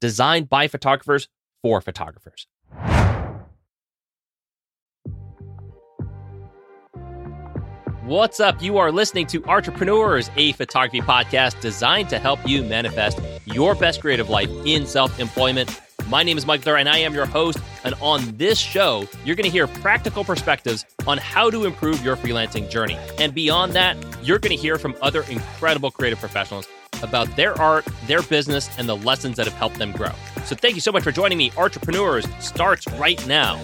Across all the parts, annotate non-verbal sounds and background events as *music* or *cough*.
designed by photographers for photographers. What's up? You are listening to Entrepreneurs, a photography podcast designed to help you manifest your best creative life in self employment. My name is Mike Thur, and I am your host. And on this show, you're going to hear practical perspectives on how to improve your freelancing journey. And beyond that, you're going to hear from other incredible creative professionals about their art, their business, and the lessons that have helped them grow. So thank you so much for joining me. Entrepreneurs starts right now.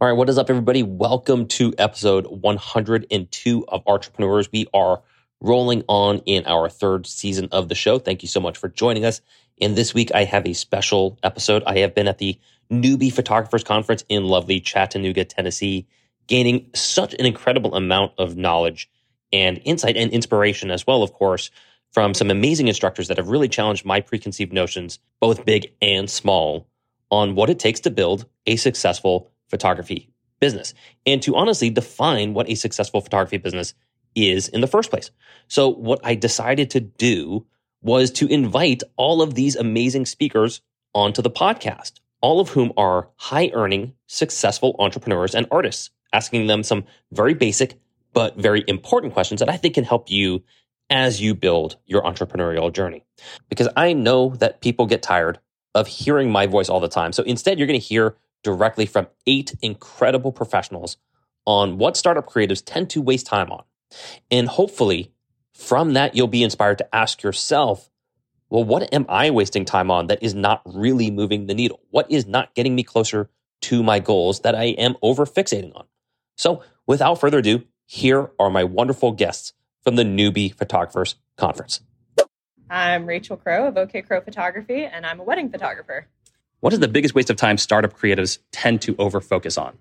All right, what is up, everybody? Welcome to episode 102 of Entrepreneurs. We are rolling on in our third season of the show. Thank you so much for joining us. And this week, I have a special episode. I have been at the Noobie Photographers Conference in lovely Chattanooga, Tennessee, gaining such an incredible amount of knowledge and insight and inspiration, as well, of course, from some amazing instructors that have really challenged my preconceived notions, both big and small, on what it takes to build a successful photography business and to honestly define what a successful photography business is in the first place. So, what I decided to do was to invite all of these amazing speakers onto the podcast, all of whom are high earning, successful entrepreneurs and artists, asking them some very basic but very important questions that I think can help you as you build your entrepreneurial journey. Because I know that people get tired of hearing my voice all the time. So instead, you're going to hear directly from eight incredible professionals on what startup creatives tend to waste time on. And hopefully, from that, you'll be inspired to ask yourself, well, what am I wasting time on that is not really moving the needle? What is not getting me closer to my goals that I am over fixating on? So, without further ado, here are my wonderful guests from the Noobie Photographers Conference. I'm Rachel Crowe of OK Crowe Photography, and I'm a wedding photographer. What is the biggest waste of time startup creatives tend to over focus on?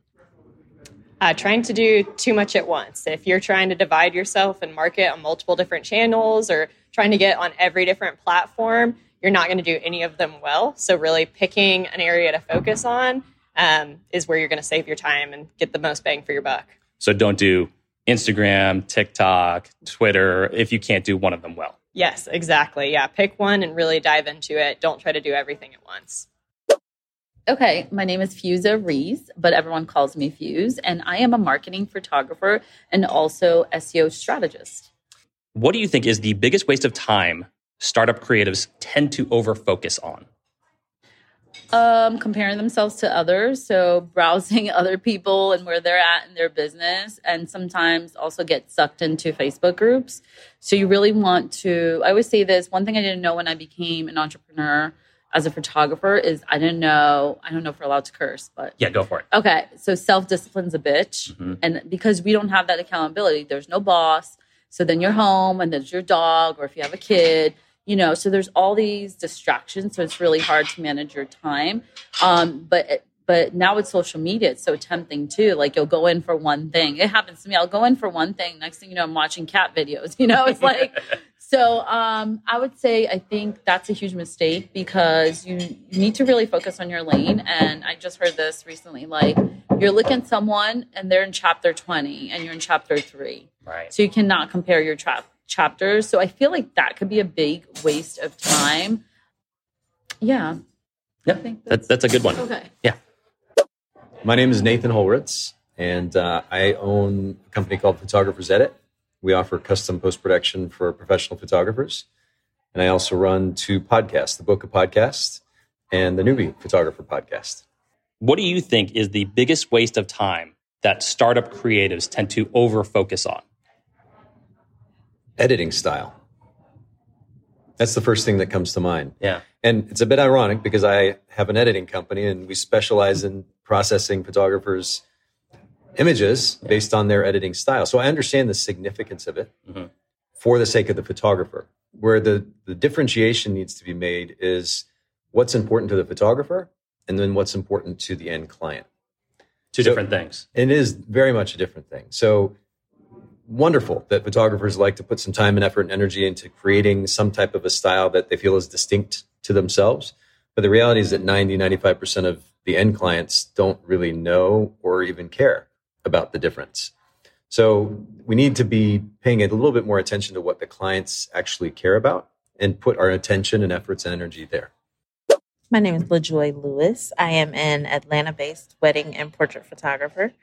Uh, trying to do too much at once. If you're trying to divide yourself and market on multiple different channels or trying to get on every different platform, you're not going to do any of them well. So, really picking an area to focus on um, is where you're going to save your time and get the most bang for your buck. So, don't do Instagram, TikTok, Twitter if you can't do one of them well. Yes, exactly. Yeah, pick one and really dive into it. Don't try to do everything at once. Okay, my name is Feuza Reis, but everyone calls me Fuse, and I am a marketing photographer and also SEO strategist. What do you think is the biggest waste of time startup creatives tend to over focus on? Um, comparing themselves to others, so browsing *laughs* other people and where they're at in their business, and sometimes also get sucked into Facebook groups. So you really want to. I always say this. One thing I didn't know when I became an entrepreneur as a photographer is I didn't know I don't know if we're allowed to curse, but yeah, go for it. Okay, so self discipline's a bitch, mm-hmm. and because we don't have that accountability, there's no boss. So then you're home, and there's your dog, or if you have a kid, you know. So there's all these distractions, so it's really hard to manage your time. Um, but but now with social media, it's so tempting too. Like you'll go in for one thing. It happens to me. I'll go in for one thing. Next thing you know, I'm watching cat videos. *laughs* You know, it's like *laughs* so um, I would say I think that's a huge mistake because you, you need to really focus on your lane. And I just heard this recently. Like you're looking at someone and they're in chapter 20 and you're in chapter three. Right. So you cannot compare your tra- chapters. So I feel like that could be a big waste of time. Yeah. Yeah, that's, that's, that's a good one. Okay. Yeah. My name is Nathan Holritz, and uh, I own a company called Photographers Edit we offer custom post production for professional photographers. And I also run two podcasts, the Bokeh Podcast and the Noobie Photographer Podcast. What do you think is the biggest waste of time that startup creatives tend to over focus on? Editing style. That's the first thing that comes to mind. Yeah. And it's a bit ironic because I have an editing company and we specialize in processing photographers' images based on their editing style. So I understand the significance of it mm-hmm. for the sake of the photographer. Where the, the differentiation needs to be made is what's important to the photographer and then what's important to the end client. Two so different things. It is very much a different thing. So wonderful that photographers like to put some time and effort and energy into creating some type of a style that they feel is distinct to themselves. But the reality is that 90, 95% of the end clients don't really know or even care about the difference. So we need to be paying a little bit more attention to what the clients actually care about and put our attention and efforts and energy there. My name is LaJoy Lewis. I am an Atlanta based wedding and portrait photographer.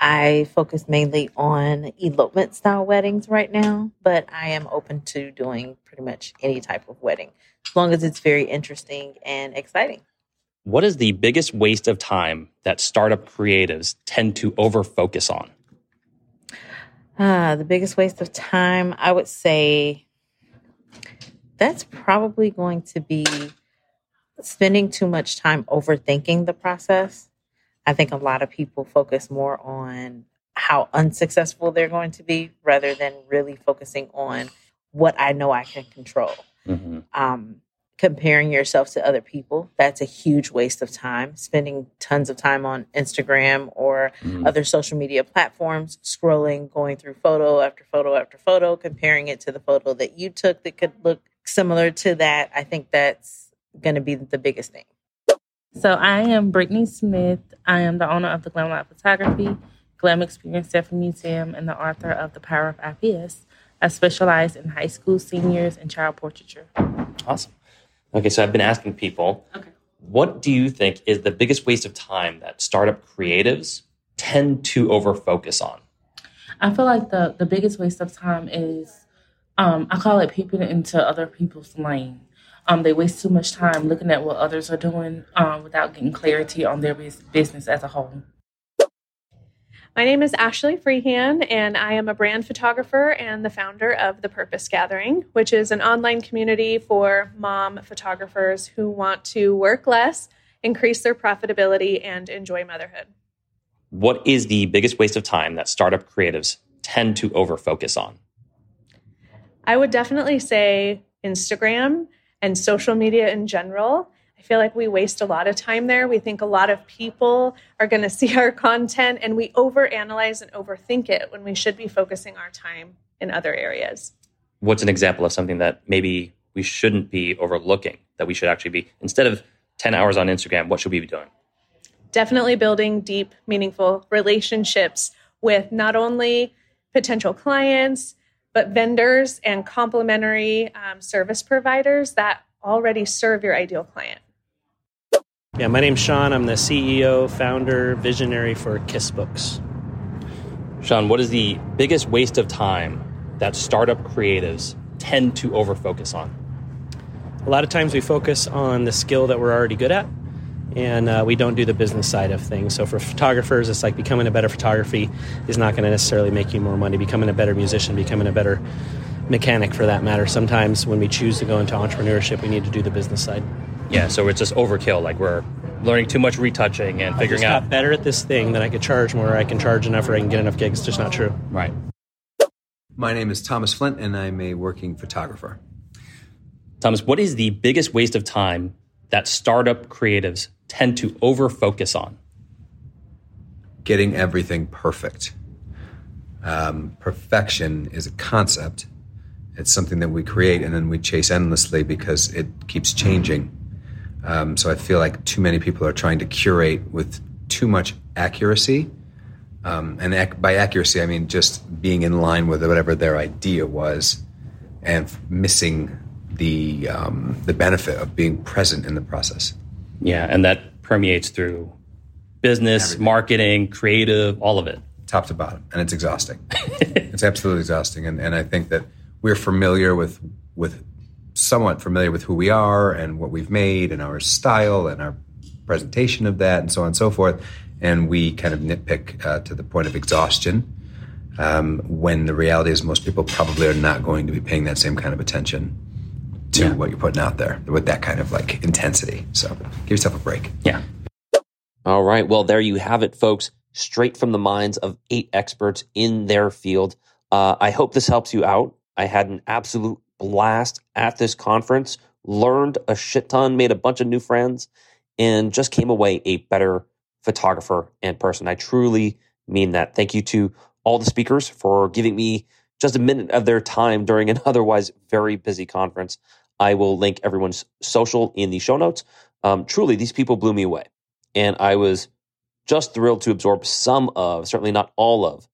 I focus mainly on elopement style weddings right now, but I am open to doing pretty much any type of wedding as long as it's very interesting and exciting. What is the biggest waste of time that startup creatives tend to over focus on? Uh, the biggest waste of time, I would say that's probably going to be spending too much time overthinking the process I think a lot of people focus more on how unsuccessful they're going to be rather than really focusing on what I know I can control. Mm-hmm. Um, comparing yourself to other people, that's a huge waste of time. Spending tons of time on Instagram or mm-hmm. other social media platforms, scrolling, going through photo after photo after photo, comparing it to the photo that you took that could look similar to that. I think that's going to be the biggest thing. So I am Britney Smith. I am the owner of the Glam Lab Photography, Glam Experience Deaf Museum, and the author of The Power of IPS. I specialize in high school seniors and child portraiture. Awesome. Okay, so I've been asking people, okay. what do you think is the biggest waste of time that startup creatives tend to over focus on? I feel like the, the biggest waste of time is um, I call it peeping into other people's lane. Um, they waste too much time looking at what others are doing um, without getting clarity on their business as a whole. My name is Ashley Freehan, and I am a brand photographer and the founder of The Purpose Gathering, which is an online community for mom photographers who want to work less, increase their profitability, and enjoy motherhood. What is the biggest waste of time that startup creatives tend to over focus on? I would definitely say Instagram and social media in general. I feel like we waste a lot of time there. We think a lot of people are going *laughs* to see our content and we overanalyze and overthink it when we should be focusing our time in other areas. What's an example of something that maybe we shouldn't be overlooking, that we should actually be, instead of 10 hours on Instagram, what should we be doing? Definitely building deep, meaningful relationships with not only potential clients, but vendors and complementary um, service providers that already serve your ideal client. Yeah, my name's Shaun. I'm the CEO, founder, visionary for Kiss Books. Shaun, what is the biggest waste of time that startup creatives tend to overfocus on? A lot of times we focus on the skill that we're already good at and uh, we don't do the business side of things. So for photographers, it's like becoming a better photography is not going to necessarily make you more money. Becoming a better musician, becoming a better mechanic for that matter. Sometimes when we choose to go into entrepreneurship, we need to do the business side. Yeah, so it's just overkill. Like we're learning too much retouching and figuring I just out Got better at this thing than I could charge more. I can charge enough or I can get enough gigs. It's just not true. Right. My name is Tomas Flint, and I'm a working photographer. Tomas, what is the biggest waste of time that startup creatives tend to over focus on? Getting everything perfect. Um, perfection is a concept. It's something that we create and then we chase endlessly because it keeps changing. Um, so I feel like too many people are trying to curate with too much accuracy. Um, and ac- by accuracy, I mean just being in line with whatever their idea was and missing the um, the benefit of being present in the process. Yeah, and that permeates through business, Everything. marketing, creative, all of it, top to bottom, and it's exhausting. *laughs* it's absolutely exhausting, and and I think that we're familiar with with somewhat familiar with who we are and what we've made and our style and our presentation of that and so on and so forth. And we kind of nitpick uh, to the point of exhaustion um, when the reality is most people probably are not going to be paying that same kind of attention to Yeah. what you're putting out there with that kind of like intensity. So give yourself a break. Yeah. All right. Well, there you have it, folks. Straight from the minds of eight experts in their field. Uh, I hope this helps you out. I had an absolute blast at this conference, learned a shit ton, made a bunch of new friends, and just came away a better photographer and person. I truly mean that. Thank you to all the speakers for giving me just a minute of their time during an *laughs* otherwise very busy conference. I will link everyone's social in the show notes. Um, truly, these people blew me away. And I was just thrilled to absorb some of, certainly not all of,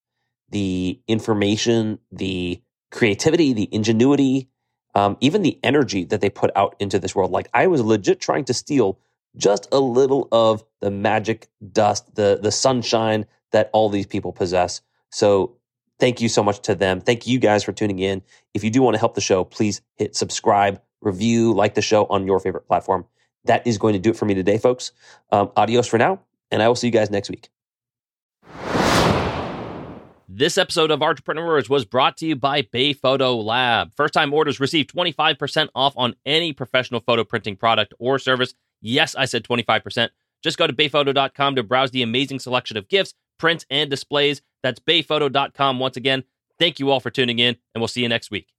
the information, the creativity, the ingenuity, um, even the energy that they put out into this world. Like I was legit trying to steal just a little of the magic dust, the the sunshine that all these people possess. So thank you so much to them. Thank you guys for tuning in. If you do want to help the show, please hit subscribe, review, like the show on your favorite platform. That is going to do it for me today, folks. Um, adios for now, and I will see you guys next week. This episode of Entrepreneurs was brought to you by Bay Photo Lab. First time orders receive 25% off on any professional photo printing product or service. Yes, I said 25%. Just go to bayphoto.com to browse the amazing selection of gifts, prints, and displays. That's bayphoto.com once again. Thank you all for tuning in, and we'll see you next week.